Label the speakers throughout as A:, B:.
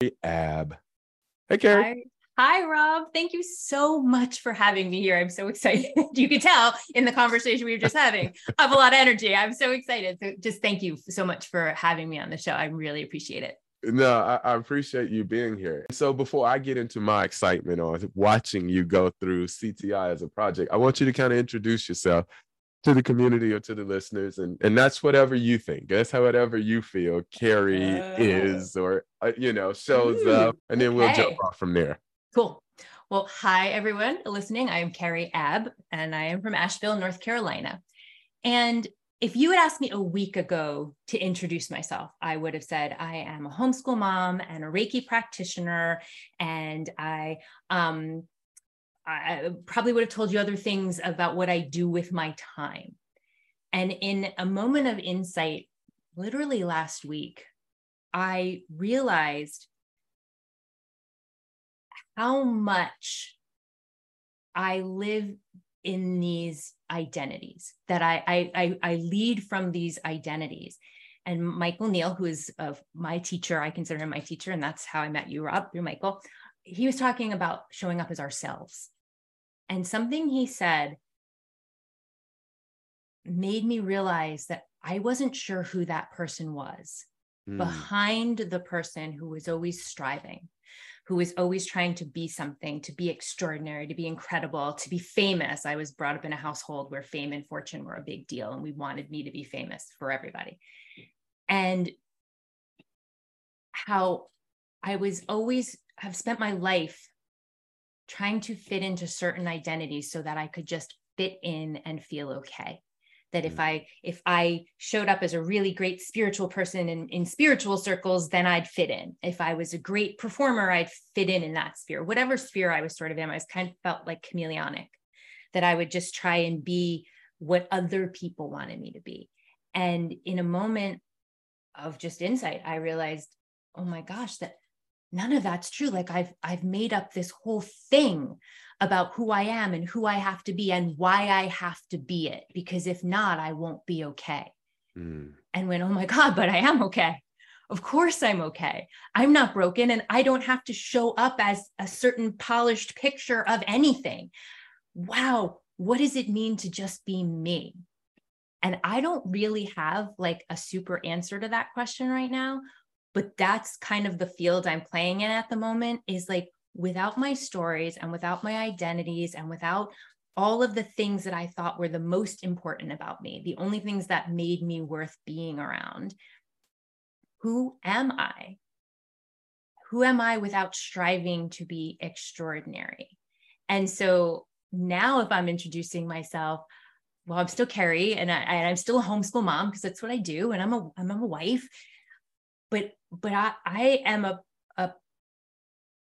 A: Aab. Hey, Kerri.
B: Hi. Hi, Rob. Thank you so much for having me here. I'm so excited. you can tell in the conversation we were just having, I have a lot of energy. I'm so excited. So just thank you so much for having me on the show. I really appreciate it.
A: No, I, I, appreciate you being here. So before I get into my excitement on watching you go through CTI as a project, I want you to kind of introduce yourself to the community or to the listeners and and that's whatever you think. That's how whatever you feel Kerri uh, is or uh, you know shows up and then we'll jump off from there.
B: Cool. Well hi everyone listening. I am Kerri Aab and i am from asheville north carolina. And if you had asked me a week ago to introduce myself, I would have said I am a homeschool mom and a Reiki practitioner, and I um, I probably would have told you other things about what I do with my time. And in a moment of insight, literally last week, I realized how much I live in these identities, that I, I, I, lead from these identities. And Michael Neill, who is uh, my teacher, I consider him my teacher, and that's how I met you, Rob, through Michael. He was talking about showing up as ourselves and something he said made me realize that I wasn't sure who that person was mm. behind the person who was always striving, who was always trying to be something, to be extraordinary, to be incredible, to be famous. I was brought up in a household where fame and fortune were a big deal, and we wanted me to be famous for everybody. And how I was always have spent my life trying to fit into certain identities so that I could just fit in and feel okay. That if mm. i if i showed up as a really great spiritual person in, in spiritual circles then i'd fit in. If i was a great performer i'd fit in in that sphere. Whatever sphere i was sort of in i was kind of felt like chameleonic that i would just try and be what other people wanted me to be. And in a moment of just insight i realized oh my gosh that none of that's true. Like i've i've made up this whole thing about who i am and who i have to be and why i have to be it because if not i won't be okay. Mm. and when oh my god but i am okay. Of course i'm okay. I'm not broken and i don't have to show up as a certain polished picture of anything. Wow what does it mean to just be me? And i don't really have like a super answer to that question right now but that's kind of the field i'm playing in at the moment is like without my stories and without my identities and without all of the things that i thought were the most important about me the only things that made me worth being around who am i? Who am i without striving to be extraordinary? And so now if i'm introducing myself well i'm still Kerri and, I, and i'm still a homeschool mom because that's what i do and i'm a i'm a wife but but I, I am a, a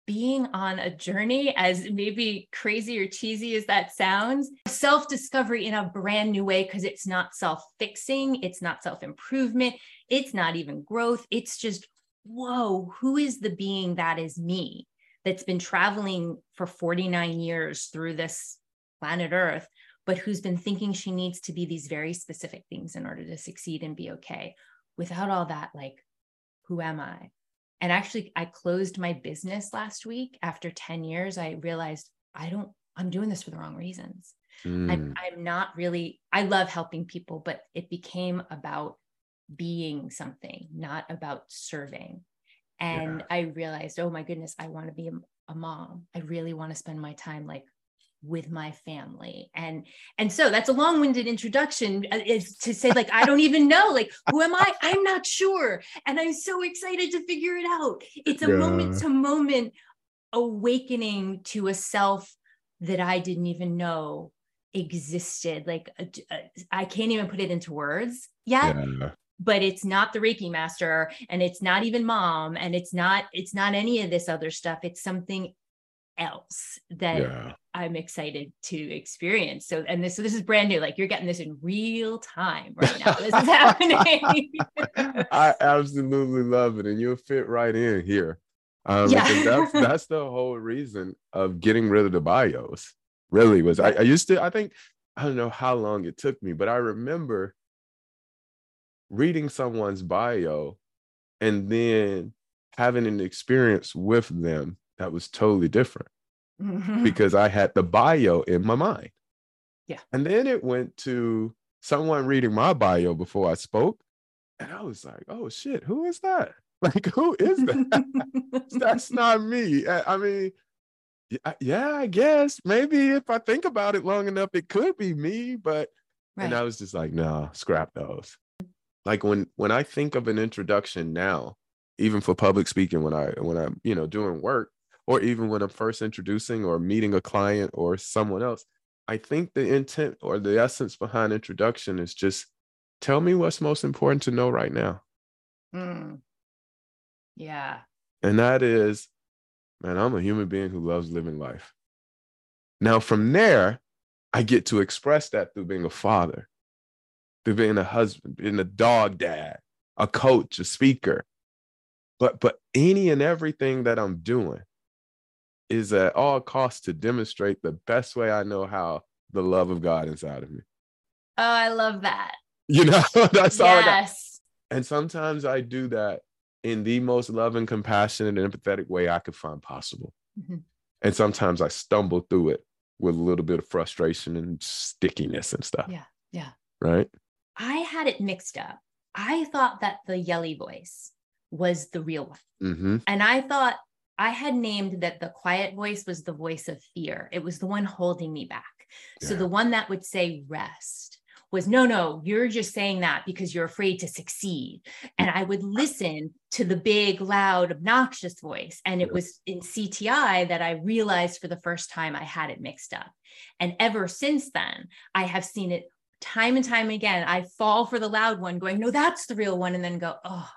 B: being on a journey, as maybe crazy or cheesy as that sounds, self discovery in a brand new way because it's not self fixing, it's not self improvement, it's not even growth. It's just, whoa, who is the being that is me that's been traveling for 49 years through this planet Earth, but who's been thinking she needs to be these very specific things in order to succeed and be okay? Without all that, like, who am I? and actually I closed my business last week after 10 years. I realized I don't, I'm doing this for the wrong reasons. Mm. I'm, I'm not really, I love helping people, but it became about being something, not about serving. And yeah. I realized, oh my goodness, I want to be a, a mom. I really want to spend my time like with my family. And and so that's a long-winded introduction uh, is to say like i don't even know like who am i? I'm not sure. And i'm so excited to figure it out. It's a yeah. moment to moment awakening to a self that i didn't even know existed. Like uh, uh, i can't even put it into words yet yeah. but it's not the reiki master and it's not even mom and it's not it's not any of this other stuff. It's something else that yeah. I'm excited to experience. So, and this, so this is brand new. Like you're getting this in real time right now. This is happening.
A: I absolutely love it, and you'll fit right in here. Um, yeah. that's that's the whole reason of getting rid of the bios. Really was. I, I used to. I think I don't know how long it took me, but I remember reading someone's bio and then having an experience with them that was totally different mm-hmm. because I had the bio in my mind.
B: Yeah.
A: And then it went to someone reading my bio before I spoke. And I was like, oh shit, who is that? Like, who is that? That's not me. I, I mean, yeah, I guess maybe if I think about it long enough, it could be me. But right. and I was just like, no, scrap those. Like when when I think of an introduction now, even for public speaking, when I when I'm you know doing work, or even when I'm first introducing or meeting a client or someone else, I think the intent or the essence behind introduction is just tell me what's most important to know right now.
B: Mm. Yeah.
A: And that is, man, I'm a human being who loves living life. Now, from there, I get to express that through being a father, through being a husband, being a dog dad, a coach, a speaker. But but any and everything that I'm doing is at all costs to demonstrate the best way I know how the love of God inside of me.
B: Oh, I love that.
A: You know, that's yes. all that. And sometimes I do that in the most loving, compassionate, and empathetic way I could find possible. Mm-hmm. And sometimes I stumble through it with a little bit of frustration and stickiness and stuff.
B: Yeah. Yeah.
A: Right.
B: I had it mixed up. I thought that the yelly voice was the real one. Mm-hmm. And I thought I had named that the quiet voice was the voice of fear. It was the one holding me back. Yeah. So the one that would say rest was no, no, you're just saying that because you're afraid to succeed. And I would listen to the big, loud, obnoxious voice. And it was in CTI that I realized for the first time I had it mixed up. And ever since then, I have seen it time and time again. I fall for the loud one, going, no, that's the real one. And then go, oh,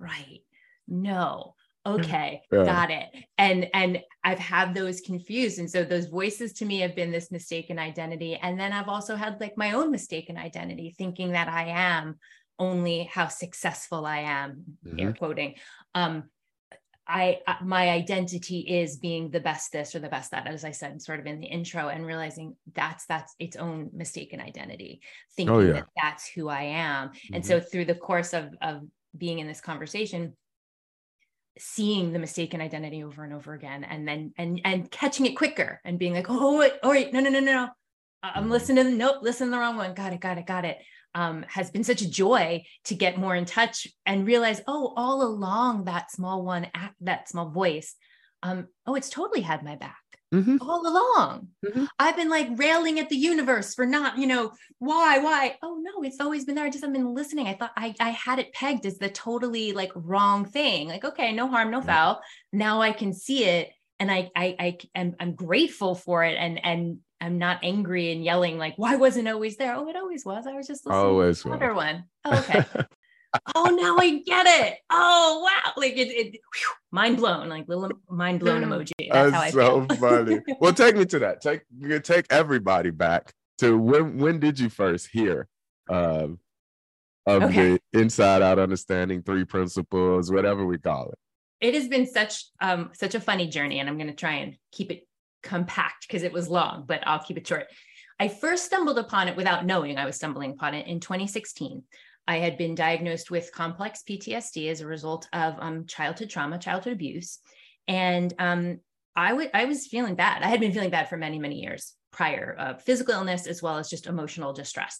B: right. No, okay yeah. got it and and i've had those confused and so those voices to me have been this mistaken identity and then i've also had like my own mistaken identity thinking that i am only how successful i am mm-hmm. air quoting um I, my identity is being the best this or the best that, as I said, sort of in the intro, and realizing that's that's its own mistaken identity, thinking oh, yeah. that that's who I am. Mm-hmm. And so through the course of of being in this conversation, seeing the mistaken identity over and over again and then and and catching it quicker and being like oh wait oh wait no no no no no. I'm mm-hmm. listening nope listen to the wrong one. Got it got it got it. Um, has been such a joy to get more in touch and realize oh all along that small one that small voice um, oh it's totally had my back mm-hmm. all along. Mm-hmm. I've been like railing at the universe for not, you know, why, why? Oh no, it's always been there. I just haven't been listening. I thought I, I had it pegged as the totally like wrong thing. Like, okay, no harm, no foul. Now I can see it. And I, I, I am, I'm grateful for it. And, and I'm not angry and yelling like, why wasn't always there? Oh, it always was. I was just listening always to another one. Oh, okay. oh, now I get it. Oh, wow. Like it, it whew, mind blown, like little mind blown emoji. That's, That's how I so
A: feel. funny. well, take me to that. Take take everybody back to when when did you first hear uh, of okay. the inside out understanding three principles, whatever we call it?
B: It has been such um such a funny journey, and I'm gonna try and keep it compact because it was long, but I'll keep it short. I first stumbled upon it without knowing I was stumbling upon it in 2016 I had been diagnosed with complex PTSD as a result of um, childhood trauma, childhood abuse. And um, I, w- I was feeling bad. I had been feeling bad for many, many years prior of physical illness as well as just emotional distress.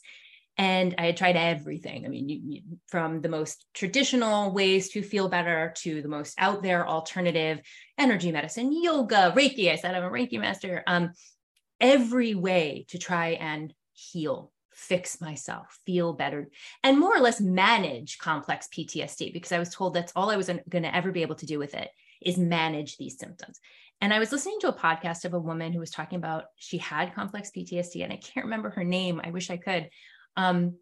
B: And I had tried everything. I mean, you, you, from the most traditional ways to feel better to the most out there alternative energy medicine, yoga, Reiki. I said I'm a Reiki master. Um, every way to try and heal, fix myself, feel better, and more or less manage complex PTSD because I was told that's all I was going to ever be able to do with it is manage these symptoms. And I was listening to a podcast of a woman who was talking about she had complex PTSD, and I can't remember her name. I wish I could. Um,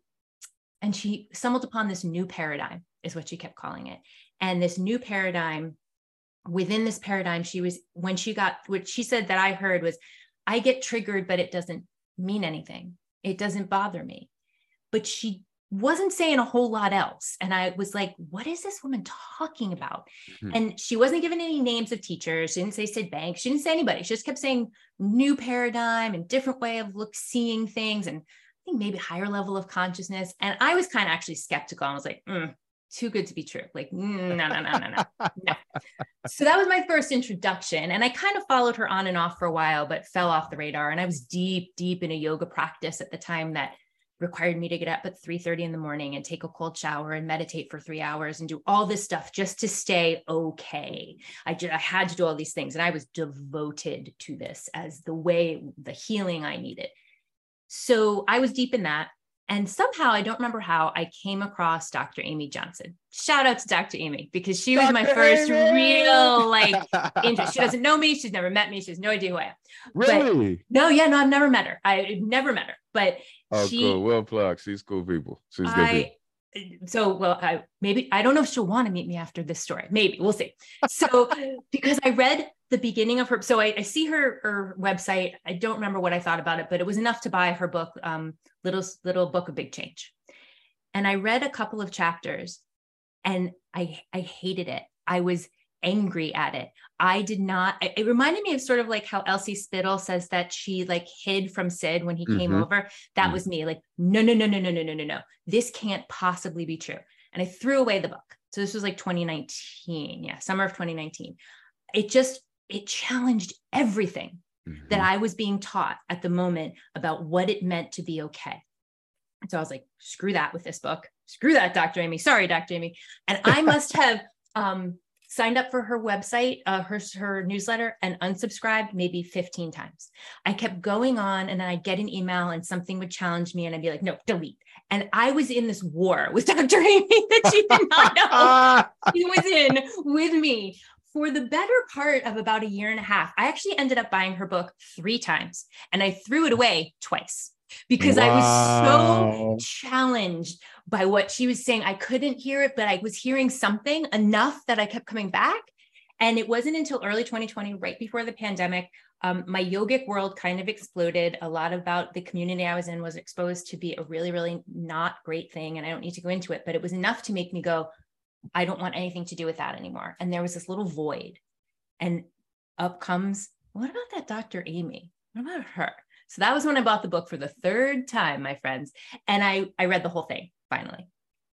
B: and she stumbled upon this new paradigm, is what she kept calling it. And this new paradigm, within this paradigm, she was, when she got, what she said that I heard was, I get triggered, but it doesn't mean anything. It doesn't bother me. But she wasn't saying a whole lot else. And I was like, what is this woman talking about? Mm-hmm. And she wasn't giving any names of teachers. She didn't say Syd Banks. She didn't say anybody. She just kept saying new paradigm and different way of look seeing things. And I think maybe higher level of consciousness. And I was kind of actually skeptical. I was like, mm, too good to be true. Like, no, no, no, no, no, no. So that was my first introduction. And I kind of followed her on and off for a while, but fell off the radar. And I was deep, deep in a yoga practice at the time that required me to get up at 3:30 in the morning and take a cold shower and meditate for three hours and do all this stuff just to stay okay. I, just, I had to do all these things. And I was devoted to this as the way, the healing I needed. So I was deep in that. And somehow, I don't remember how, I came across Dr. Amy Johnson. Shout out to Dr. Amy because she was Dr. my first Amy! real like interest. She doesn't know me. She's never met me. She has no idea who I am.
A: Really?
B: But, no, yeah, no, I've never met her. I've never met her. But
A: oh,
B: she,
A: cool. Well plugged. She's cool people. She's good I,
B: people. So, well, I maybe I don't know if she'll want to meet me after this story. Maybe we'll see. So, because I read the beginning of her so I, I, see her her website. I don't remember what i thought about it but it was enough to buy her book um, little little book of big change. And i read a couple of chapters and i i hated it. I was angry at it. I did not it reminded me of sort of like how Elsie Spittle says that she like hid from Syd when he mm-hmm. came over. That mm-hmm. was me like no no no no no no no no no. This can't possibly be true. And i threw away the book. So this was like 2019 yeah summer of 2019 it just it challenged everything mm-hmm. that I was being taught at the moment about what it meant to be okay. And so I was like, screw that with this book. Screw that, Dr. Amy. Sorry, Dr. Amy. And I must have um, signed up for her website, uh, her, her newsletter, and unsubscribed maybe 15 times. I kept going on, and then I'd get an email and something would challenge me, and I'd be like, no, delete. And I was in this war with Dr. Amy that she did not know she was in with me for the better part of about a year and a half, I actually ended up buying her book three times and I threw it away twice because wow. I was so challenged by what she was saying. I couldn't hear it, but I was hearing something enough that I kept coming back. And it wasn't until early 2020, right before the pandemic, um, my yogic world kind of exploded. A lot about the community I was in was exposed to be a really, really not great thing. And I don't need to go into it, but it was enough to make me go, I don't want anything to do with that anymore. And there was this little void. And up comes, what about that Dr. Amy? What about her? So that was when I bought the book for the third time, my friends. And I, I read the whole thing finally.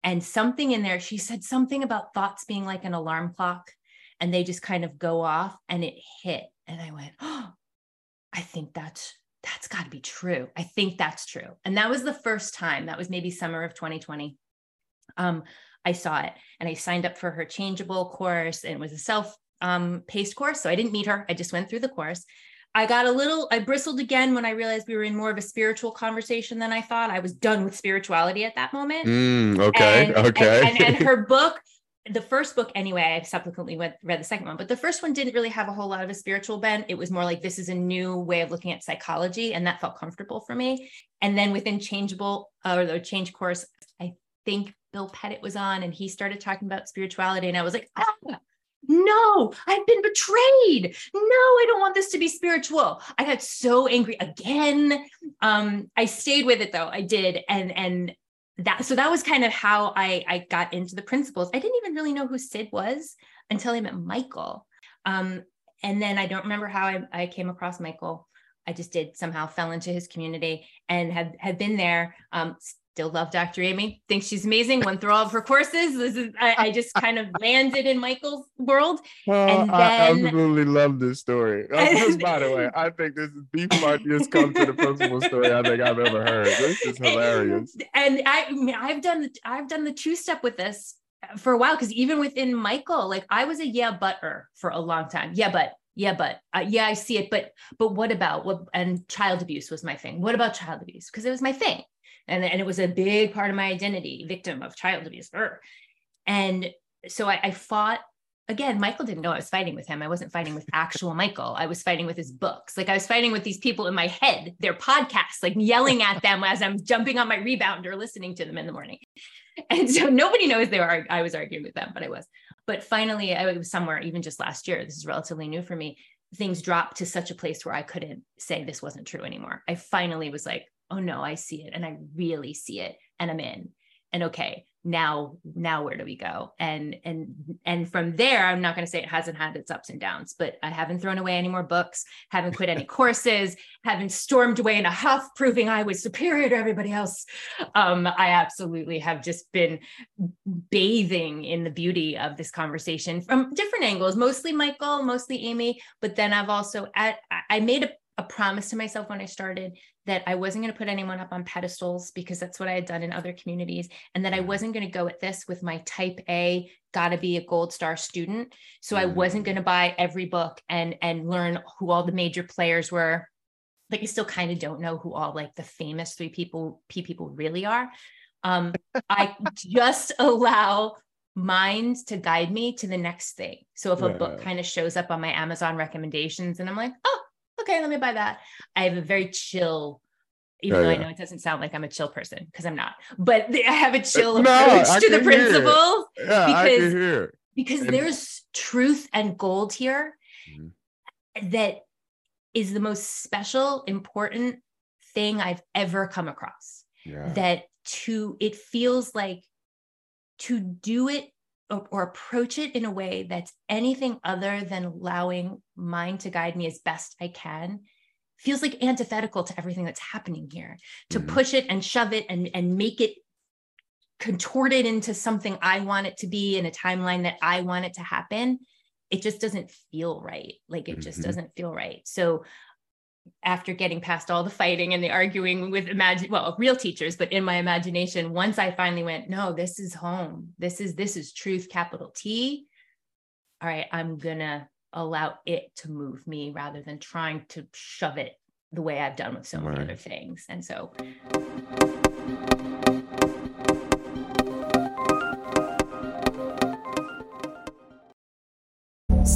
B: And something in there, she said something about thoughts being like an alarm clock and they just kind of go off and it hit. And I went, oh, I think that's that's got to be true. I think that's true. And that was the first time. That was maybe summer of 2020. Um, I saw it and I signed up for her changeable course and it was a self um, paced course. So I didn't meet her. I just went through the course. I got a little, I bristled again when I realized we were in more of a spiritual conversation than I thought. I was done with spirituality at that moment.
A: Mm, okay. And, okay.
B: And, and, and, her book, the first book, anyway, I subsequently went, read the second one, but the first one didn't really have a whole lot of a spiritual bent. It was more like this is a new way of looking at psychology. And that felt comfortable for me. And then within Changeable uh, or the Change course, I think Bill Pettit was on and he started talking about spirituality. And I was like, ah, no, I've been betrayed. No, I don't want this to be spiritual. I got so angry again. Um, I stayed with it though. I did. And, and, that so that was kind of how I I got into the principles. I didn't even really know who Syd was until I met Michael. Um, and then I don't remember how I, I came across Michael. I just did somehow fell into his community and have had been there um, still love Dr. Amy. Think she's amazing. Went through all of her courses. This is I, I just kind of landed in Michael's world.
A: And then, I absolutely love this story. Oh, just by the way, I think this is the funniest come to the principal story I think I've ever heard. This is hilarious.
B: And I, I've done I've done the two step with this for a while because even within Michael, like I was a yeah butter for a long time. Yeah, but yeah, but uh, yeah, I see it. But but what about what? And child abuse was my thing. What about child abuse? Because it was my thing, and and it was a big part of my identity. Victim of child abuse. And so I, I fought again, Michael didn't know I was fighting with him. I wasn't fighting with actual Michael. I was fighting with his books. Like I was fighting with these people in my head, their podcasts, like yelling at them as I'm jumping on my rebounder, listening to them in the morning. And so nobody knows they were, I was arguing with them, but I was. But finally, I was somewhere, even just last year, this is relatively new for me. Things dropped to such a place where I couldn't say this wasn't true anymore. I finally was like, oh no, I see it and I really see it and I'm in. And okay, now now where do we go and and and from there i'm not going to say it hasn't had its ups and downs but i haven't thrown away any more books haven't quit any courses haven't stormed away in a huff proving i was superior to everybody else um, i absolutely have just been bathing in the beauty of this conversation from different angles mostly michael mostly amy but then i've also at i made a a promise to myself when I started that I wasn't going to put anyone up on pedestals because that's what I had done in other communities, and that I mm-hmm. wasn't going to go at this with my type A, got to be a gold star student. So I wasn't mm-hmm. going to buy every book and and learn who all the major players were. Like you still kind of don't know who all like the famous three people P people really are. Um, I just allow mind to guide me to the next thing. So if a book kind of shows up on my Amazon recommendations and I'm like, oh, okay, let me buy that. I have a very chill, even though yeah. I know it doesn't sound like I'm a chill person because I'm not, but I have a chill no, approach to the principles
A: yeah, because,
B: because and- there's truth and gold here mm-hmm. that is the most special, important thing I've ever come across. Yeah. That to it feels like to do it or, approach it in a way that's anything other than allowing mind to guide me as best I can feels like antithetical to everything that's happening here to mm-hmm. push it and shove it and and make it contort it into something i want it to be in a timeline that i want it to happen it just doesn't feel right like it just mm-hmm. doesn't feel right so after getting past all the fighting and the arguing with imagine well real teachers but in my imagination once i finally went no this is home. This is this is truth capital t. All right i'm gonna allow it to move me rather than trying to shove it the way i've done with so many right. other things. And so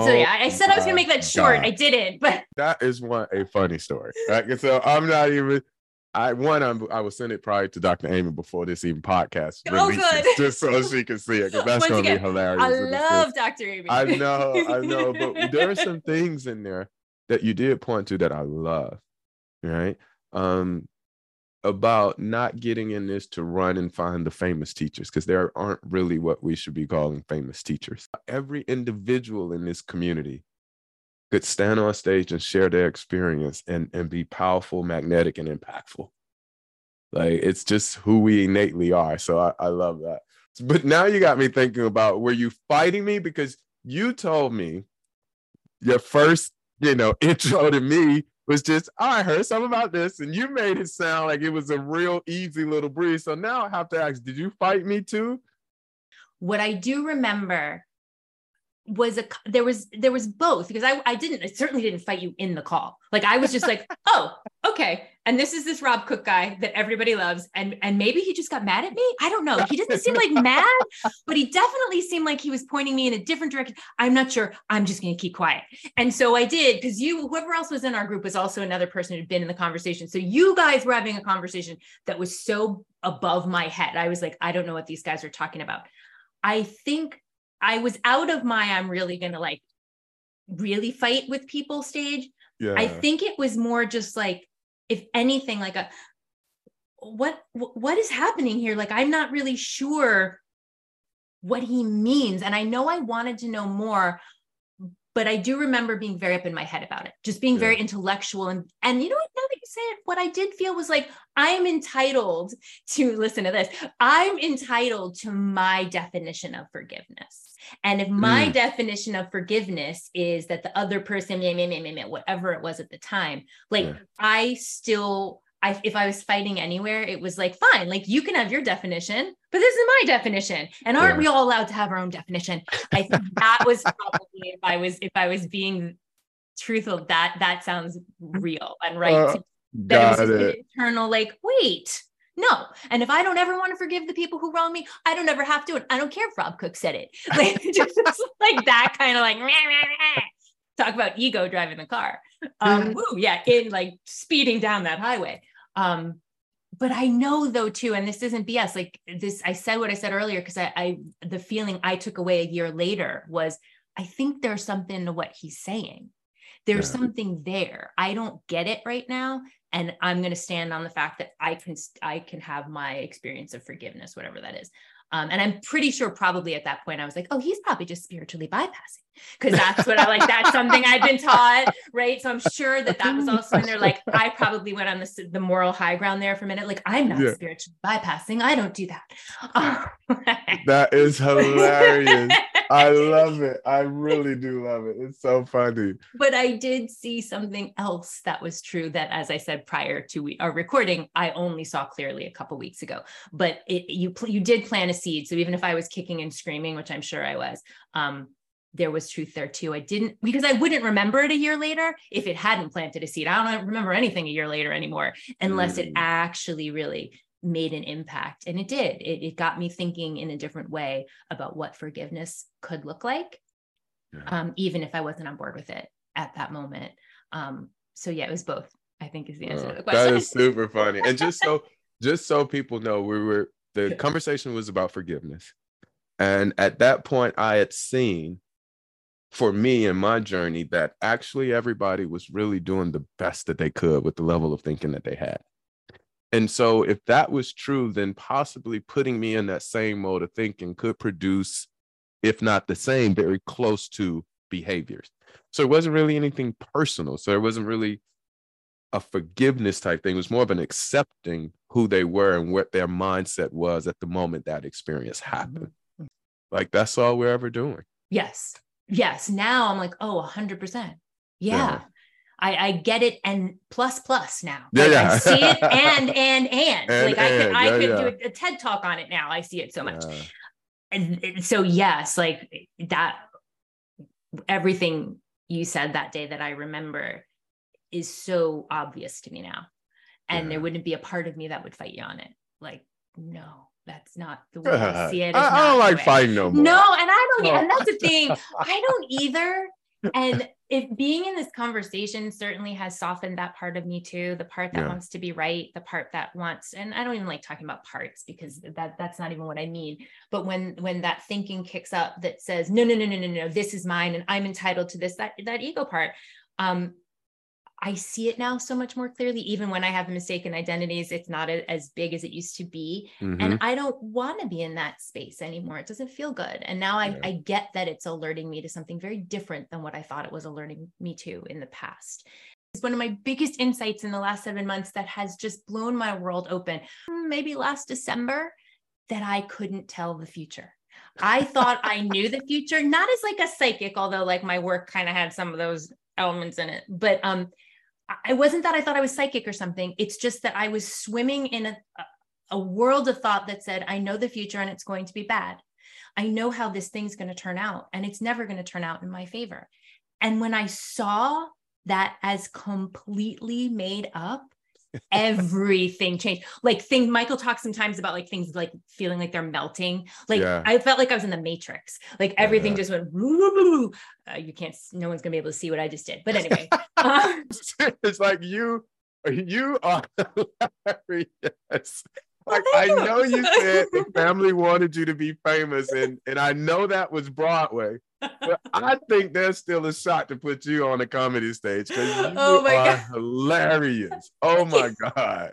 B: Oh, so yeah, I said I was gonna make that short. God. I didn't, but
A: that is one a funny story. Right? so I'm not even. I one I'm, i will send it probably to Dr. Amy before this even podcast
B: oh, good.
A: just so she can see it because that's gonna again, be hilarious.
B: I love Dr. Amy.
A: I know, I know, but there are some things in there that you did point to that I love. Right. Um, about not getting in this to run and find the famous teachers because there aren't really what we should be calling famous teachers. Every individual in this community could stand on stage and share their experience and, and be powerful, magnetic, and impactful. Like it's just who we innately are. So I, I love that. But now you got me thinking about were you fighting me? Because you told me your first, you know, intro to me was just, I heard something about this, and you made it sound like it was a real easy little breeze. So now I have to ask, did you fight me too?
B: What I do remember was a there was there was both because I I didn't I certainly didn't fight you in the call. Like I was just like, oh, okay. And this is this Rob Cook guy that everybody loves. And, and maybe he just got mad at me. I don't know. He doesn't seem like mad, but he definitely seemed like he was pointing me in a different direction. I'm not sure. I'm just going to keep quiet. And so I did because you, whoever else was in our group was also another person who'd been in the conversation. So you guys were having a conversation that was so above my head. I was like, I don't know what these guys are talking about. I think I was out of my, I'm really going to like really fight with people stage. Yeah. I think it was more just like, if anything, like a, what what is happening here? Like i'm not really sure what he means. And i know i wanted to know more but i do remember being very up in my head about it just being yeah. very intellectual and and you know what now that you say it what i did feel was like i'm entitled to listen to this i'm entitled to my definition of forgiveness and if my mm. definition of forgiveness is that the other person, meh, meh, meh, whatever it was at the time, like yeah. I still, I, if I was fighting anywhere, it was like, fine, like you can have your definition, but this is my definition. And aren't yeah. we all allowed to have our own definition? I think that was probably if I was, if I was being truthful, that, that sounds real and right. Uh, that was it. internal, like, wait, no. And if I don't ever want to forgive the people who wrong me, I don't ever have to. And I don't care if Rob Cook said it. Like, just like that kind of like talk about ego driving the car. Um, woo, yeah, in like speeding down that highway. Um, but I know though too, and this isn't BS. Like this, I said what I said earlier because I, I the feeling I took away a year later was I think there's something to what he's saying. There's yeah. something there. I don't get it right now and i'm going to stand on the fact that i can i can have my experience of forgiveness whatever that is um, and i'm pretty sure probably at that point i was like oh he's probably just spiritually bypassing. Because that's what i like that's something i've been taught right? So i'm sure that that was also in there. Like i probably went on the, the moral high ground there for a minute. Like i'm not yeah. spiritually bypassing. I don't do that.
A: That is hilarious I love it. I really do love it. It's so funny.
B: But I did see something else that was true that, as I said prior to our recording, I only saw clearly a couple weeks ago. But it, you you did plant a seed. So even if I was kicking and screaming, which I'm sure I was, um, there was truth there too. I didn't because I wouldn't remember it a year later if it hadn't planted a seed. I don't remember anything a year later anymore unless mm. it actually really made an impact. And it did. It, it got me thinking in a different way about what forgiveness could look like, yeah. um, even if I wasn't on board with it at that moment. Um, so yeah, it was both. I think is the answer to the question.
A: That is super funny. And just so just so people know, we were the conversation was about forgiveness. And at that point, I had seen for me in my journey that actually everybody was really doing the best that they could with the level of thinking that they had. And so, if that was true, then possibly putting me in that same mode of thinking could produce, if not the same, very close to behaviors. So, it wasn't really anything personal. So, it wasn't really a forgiveness type thing. It was more of an accepting who they were and what their mindset was at the moment that experience happened. Mm-hmm. Like, that's all we're ever doing.
B: Yes. Yes. Now I'm like, oh, 100%. Yeah. yeah. I, I get it and plus plus now.
A: Yeah,
B: like,
A: yeah.
B: I see it and and and, and like I could I could yeah. do a, a, TED talk on it now. I see it so much. And, so yes, like that everything you said that day that I remember is so obvious to me now. And there wouldn't be a part of me that would fight you on it. Like, no, that's not the way I see it.
A: I, I, don't like fighting no more.
B: No, and I don't, and that's the thing. I don't either. And if being in this conversation certainly has softened that part of me too the part that yeah. wants to be right the part that wants and i don't even like talking about parts because that that's not even what i mean but when when that thinking kicks up that says no no no no no no this is mine and i'm entitled to this that that ego part um I see it now so much more clearly. Even when I have mistaken identities, it's not as big as it used to be. Mm-hmm. And I don't want to be in that space anymore. It doesn't feel good. And now I, yeah. I get that it's alerting me to something very different than what I thought it was alerting me to in the past. It's one of my biggest insights in the last seven months that has just blown my world open. Maybe last December, that I couldn't tell the future. I thought I knew the future, not as like a psychic, although like my work kind of had some of those elements in it, but um I wasn't that I thought I was psychic or something. It's just that I was swimming in a, a world of thought that said, I know the future and it's going to be bad. I know how this thing's going to turn out and it's never going to turn out in my favor. And when I saw that as completely made up, everything changed. Like things Michael talks sometimes about like things like feeling like they're melting. Like
A: Yeah.
B: I felt like I was in the matrix. Like everything
A: Yeah.
B: just went woo. Uh, you can't no one's gonna be able to see what I just did. But anyway. um,
A: it's like you you are hilarious. Like I know you said the family wanted you to be famous, and and I know that was Broadway, but I think there's still a shot to put you on a comedy stage because you
B: Oh my
A: are
B: God.
A: hilarious. Oh my god!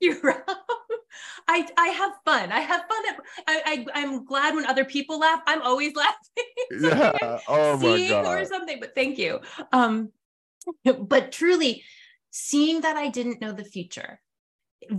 B: You're right. I I have fun. I have fun. At, I, I I'm glad when other people laugh. I'm always laughing.
A: yeah. Oh my
B: seeing or something. But thank you. Um, but truly, seeing that I didn't know the future.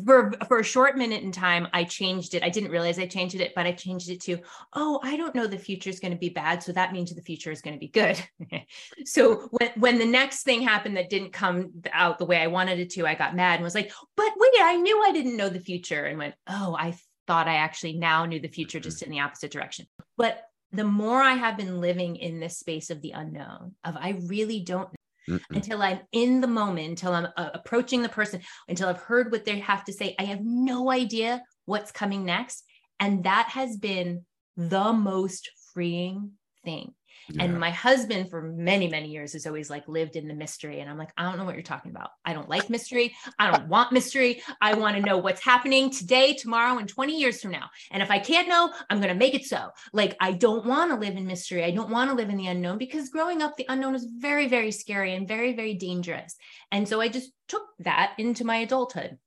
B: For, for a short minute in time, I changed it. I didn't realize I changed it, but I changed it to, oh, I don't know the future is going to be bad. So that means the future is going to be good. so when, when the next thing happened that didn't come out the way I wanted it to, I got mad and was like, but wait, I knew I didn't know the future and went, oh, I thought I actually now knew the future just in the opposite direction. But the more I have been living in this space of the unknown, of I really don't know
A: Mm-mm.
B: until I'm in the moment, until I'm uh, approaching the person, until I've heard what they have to say. I have no idea what's coming next. And that has been the most freeing thing. And my husband, for many, many years, has always like lived in the mystery. And I'm like, I don't know what you're talking about. I don't like mystery. I don't want mystery. I want to know what's happening today, tomorrow, and 20 years from now. And if I can't know, I'm going to make it so. Like, I don't want to live in mystery. I don't want to live in the unknown because growing up, the unknown is very, very scary and very, very dangerous. And so I just took that into my adulthood.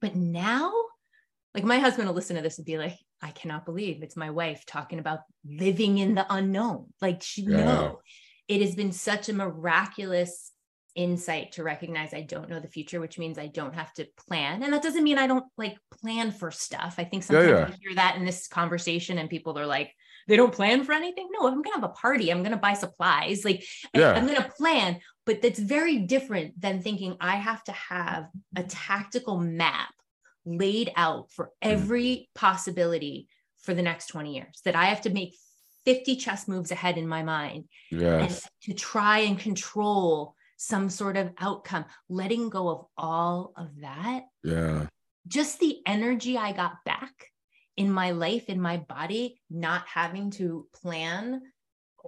B: But now, like my husband will listen to this and be like, I cannot believe it's my wife talking about living in the unknown. Like she
A: Yeah.
B: no, it has been such a miraculous insight to recognize I don't know the future, which means I don't have to plan. And that doesn't mean I don't like plan for stuff. I think sometimes
A: yeah.
B: I hear that in this conversation and people are like, they don't plan for anything. No, I'm gonna have a party. I'm gonna buy supplies. Like
A: Yeah.
B: I'm gonna plan, but that's very different than thinking I have to have a tactical map laid out for mm-hmm. every possibility for the next 20 years that I have to make 50 chess moves ahead in my mind and
A: Yes.
B: to try and control some sort of outcome, letting go of all of that,
A: Yeah.
B: just the energy I got back in my life, in my body, not having to plan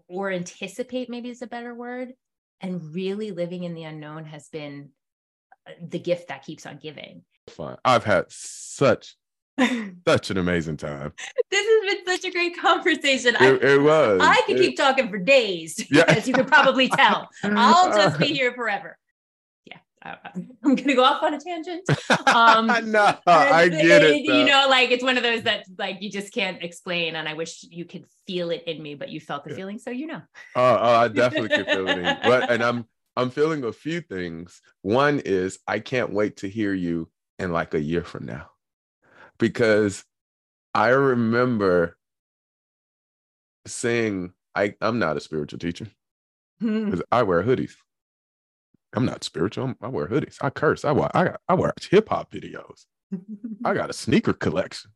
B: or anticipate, maybe is a better word, and really living in the unknown has been the gift that keeps on giving.
A: Fun. I've had such such an amazing time.
B: this has been such a great conversation. I,
A: It, it was.
B: I could
A: It-
B: keep talking for days,
A: Yeah.
B: as you could probably tell. I'll just be here forever. Yeah, I, I'm gonna go off on a tangent. Um,
A: no, I get it.
B: You know, like it's one of those that like you just can't explain, and I wish you could feel it in me, but you felt the
A: Yeah.
B: feeling, so you know.
A: Oh, oh, I definitely can feel it. In. you. But and I'm I'm feeling a few things. One is I can't wait to hear you in like a year from now, because I remember saying I I'm not a spiritual teacher hmm. because I wear hoodies. I'm not spiritual. I wear hoodies. I curse. I wa- I got, I watch hip hop videos. I got a sneaker collection.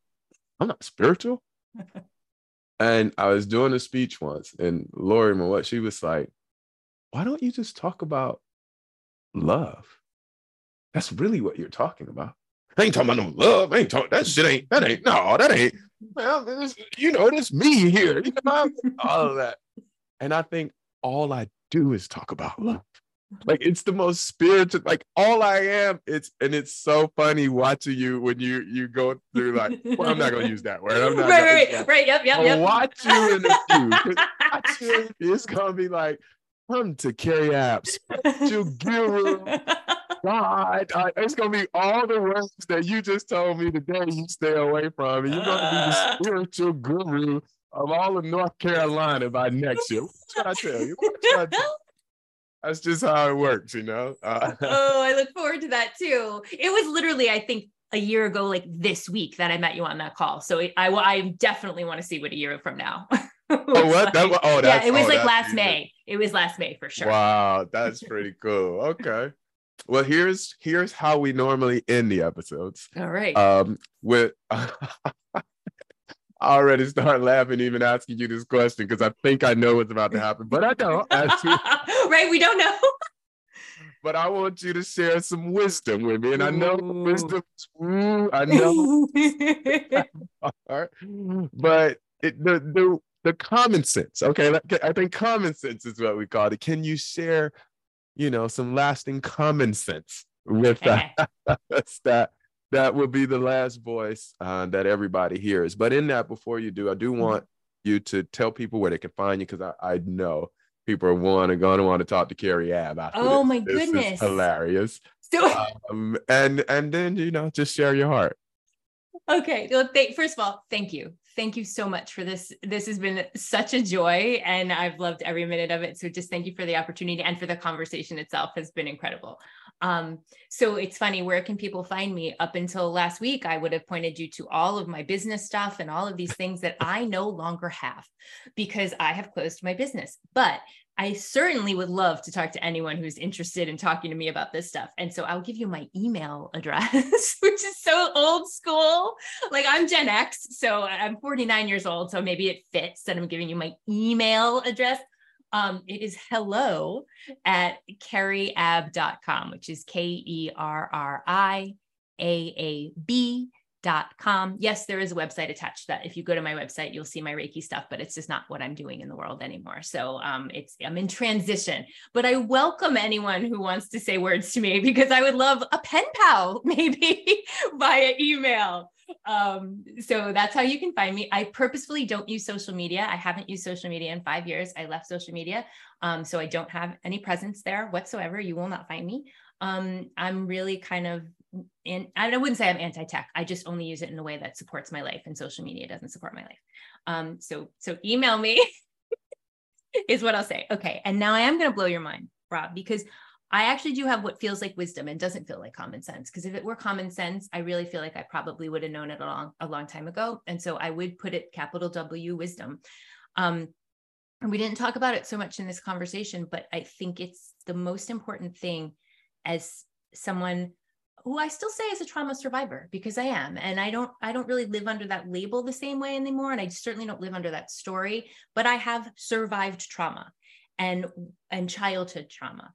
A: I'm not spiritual. and I was doing a speech once, and Lori what she was like, why don't you just talk about love? That's really what you're talking about. I ain't talking about no love. I ain't talking that shit ain't that ain't no, that ain't well, this, you know, this me here. You know, all of that. And I think all I do is talk about love. Like it's the most spiritual, like all I am. It's and it's so funny watching you when you you go through like, well, I'm not gonna use that word. I'm not
B: right,
A: gonna-
B: right, right, right. Yep, yep,
A: I'll
B: yep.
A: watch you in a few. 'cause watch you, It's gonna be like, come to Kerri Aab's, spiritual guru, God. I- it's gonna be all the words that you just told me today you stay away from. And you're gonna be the spiritual guru of all of North Carolina by next year. What I tell you? I tell you? That's just how it works, you know. Uh,
B: oh, I look forward to that too. It was literally, I think, a year ago, like this week, that I met you on that call. So I, I definitely want to see what a year from now.
A: Oh, what? That, wa- oh,
B: yeah, it was
A: oh,
B: like last. May. It was last May for sure.
A: Wow, that's pretty cool. Okay. Well, here's here's how we normally end the episodes.
B: All right.
A: Um, with I already start laughing even asking you this question because I think I know what's about to happen, but I don't.
B: Right. We don't know.
A: but I want you to share some wisdom with me. And I know wisdom I know. All right. But it, the, the, the common sense, okay? I think common sense is what we call it. Can you share, you know, some lasting common sense with that? that that will be the last voice uh, that everybody hears. But in that, before you do, I do mm-hmm. want you to tell people where they can find you because I, I know people are want to going to want to talk to Kerri Aab after
B: oh
A: this.
B: my
A: this
B: goodness
A: hilarious um, and and then you know just share your heart
B: okay well th- first of all thank you thank you so much for this this has been such a joy and i've loved every minute of it so just thank you for the opportunity and for the conversation itself has been incredible um, so it's funny, where can people find me? Up until last week, I would have pointed you to all of my business stuff and all of these things that I no longer have because I have closed my business. But I certainly would love to talk to anyone who's interested in talking to me about this stuff. And so I'll give you my email address, which is so old school. Like I'm Gen X, so I'm 49 years old. So maybe it fits that I'm giving you my email address. Um, it is hello at kerriaab.com, which is K E R R I A A B dot com. Yes, there is a website attached that if you go to my website, you'll see my Reiki stuff, but it's just not what I'm doing in the world anymore. So um, it's I'm in transition, but I welcome anyone who wants to say words to me because I would love a pen pal maybe via email um, so that's how you can find me. I purposefully don't use social media. I haven't used social media in five years. I left social media. Um, so I don't have any presence there whatsoever. You will not find me. Um, I'm really kind of in, I wouldn't say I'm anti-tech. I just only use it in a way that supports my life and social media doesn't support my life. Um, so, so email me is what I'll say. Okay. And now I am going to blow your mind, Rob, because I actually do have what feels like wisdom and doesn't feel like common sense. Because if it were common sense, I really feel like I probably would have known it a long, a long time ago. And so I would put it capital W wisdom. Um, and we didn't talk about it so much in this conversation, but I think it's the most important thing as someone who I still say is a trauma survivor because I am. And I don't, I don't really live under that label the same way anymore. And I certainly don't live under that story, but I have survived trauma and and childhood trauma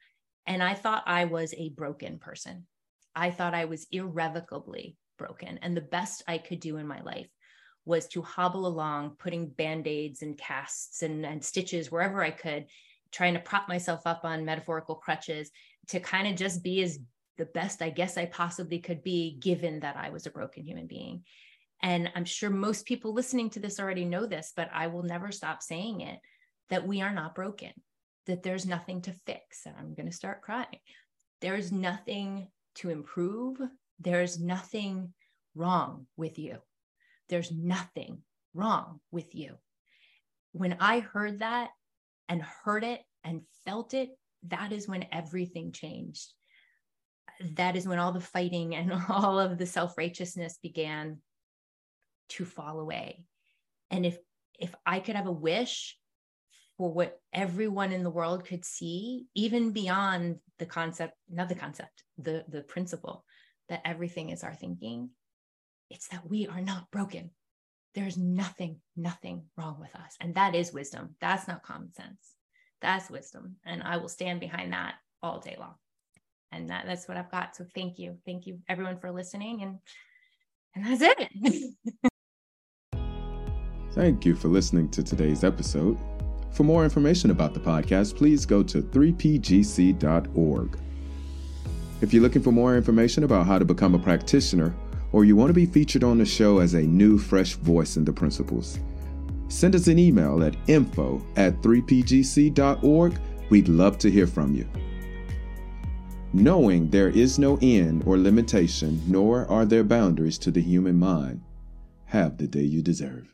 B: and I thought I was a broken person. I thought I was irrevocably broken. And the best I could do in my life was to hobble along, putting band aids and casts and, and stitches wherever I could, trying to prop myself up on metaphorical crutches to kind of just be as the best I guess I possibly could be, given that I was a broken human being. And I'm sure most people listening to this already know this, but I will never stop saying it that we are not broken that there's nothing to fix. And I'm going to start crying. There's nothing to improve. There's nothing wrong with you. There's nothing wrong with you. When I heard that and heard it and felt it, that is when everything changed. That is when all the fighting and all of the self righteousness began to fall away. And if if I could have a wish for what everyone in the world could see, even beyond the concept, not the concept, the, the principle that everything is our thinking. It's that we are not broken. There's nothing, nothing wrong with us. And that is wisdom. That's not common sense. That's wisdom. And I will stand behind that all day long. And that, that's what I've got. So thank you. Thank you everyone for listening. And and that's it.
C: Thank you for listening to today's episode. For more information about the podcast, please go to 3pgc.org. If you're looking for more information about how to become a practitioner, or you want to be featured on the show as a new, fresh voice in the principles, send us an email at info at 3pgc.org. We'd love to hear from you. Knowing there is no end or limitation, nor are there boundaries to the human mind, have the day you deserve.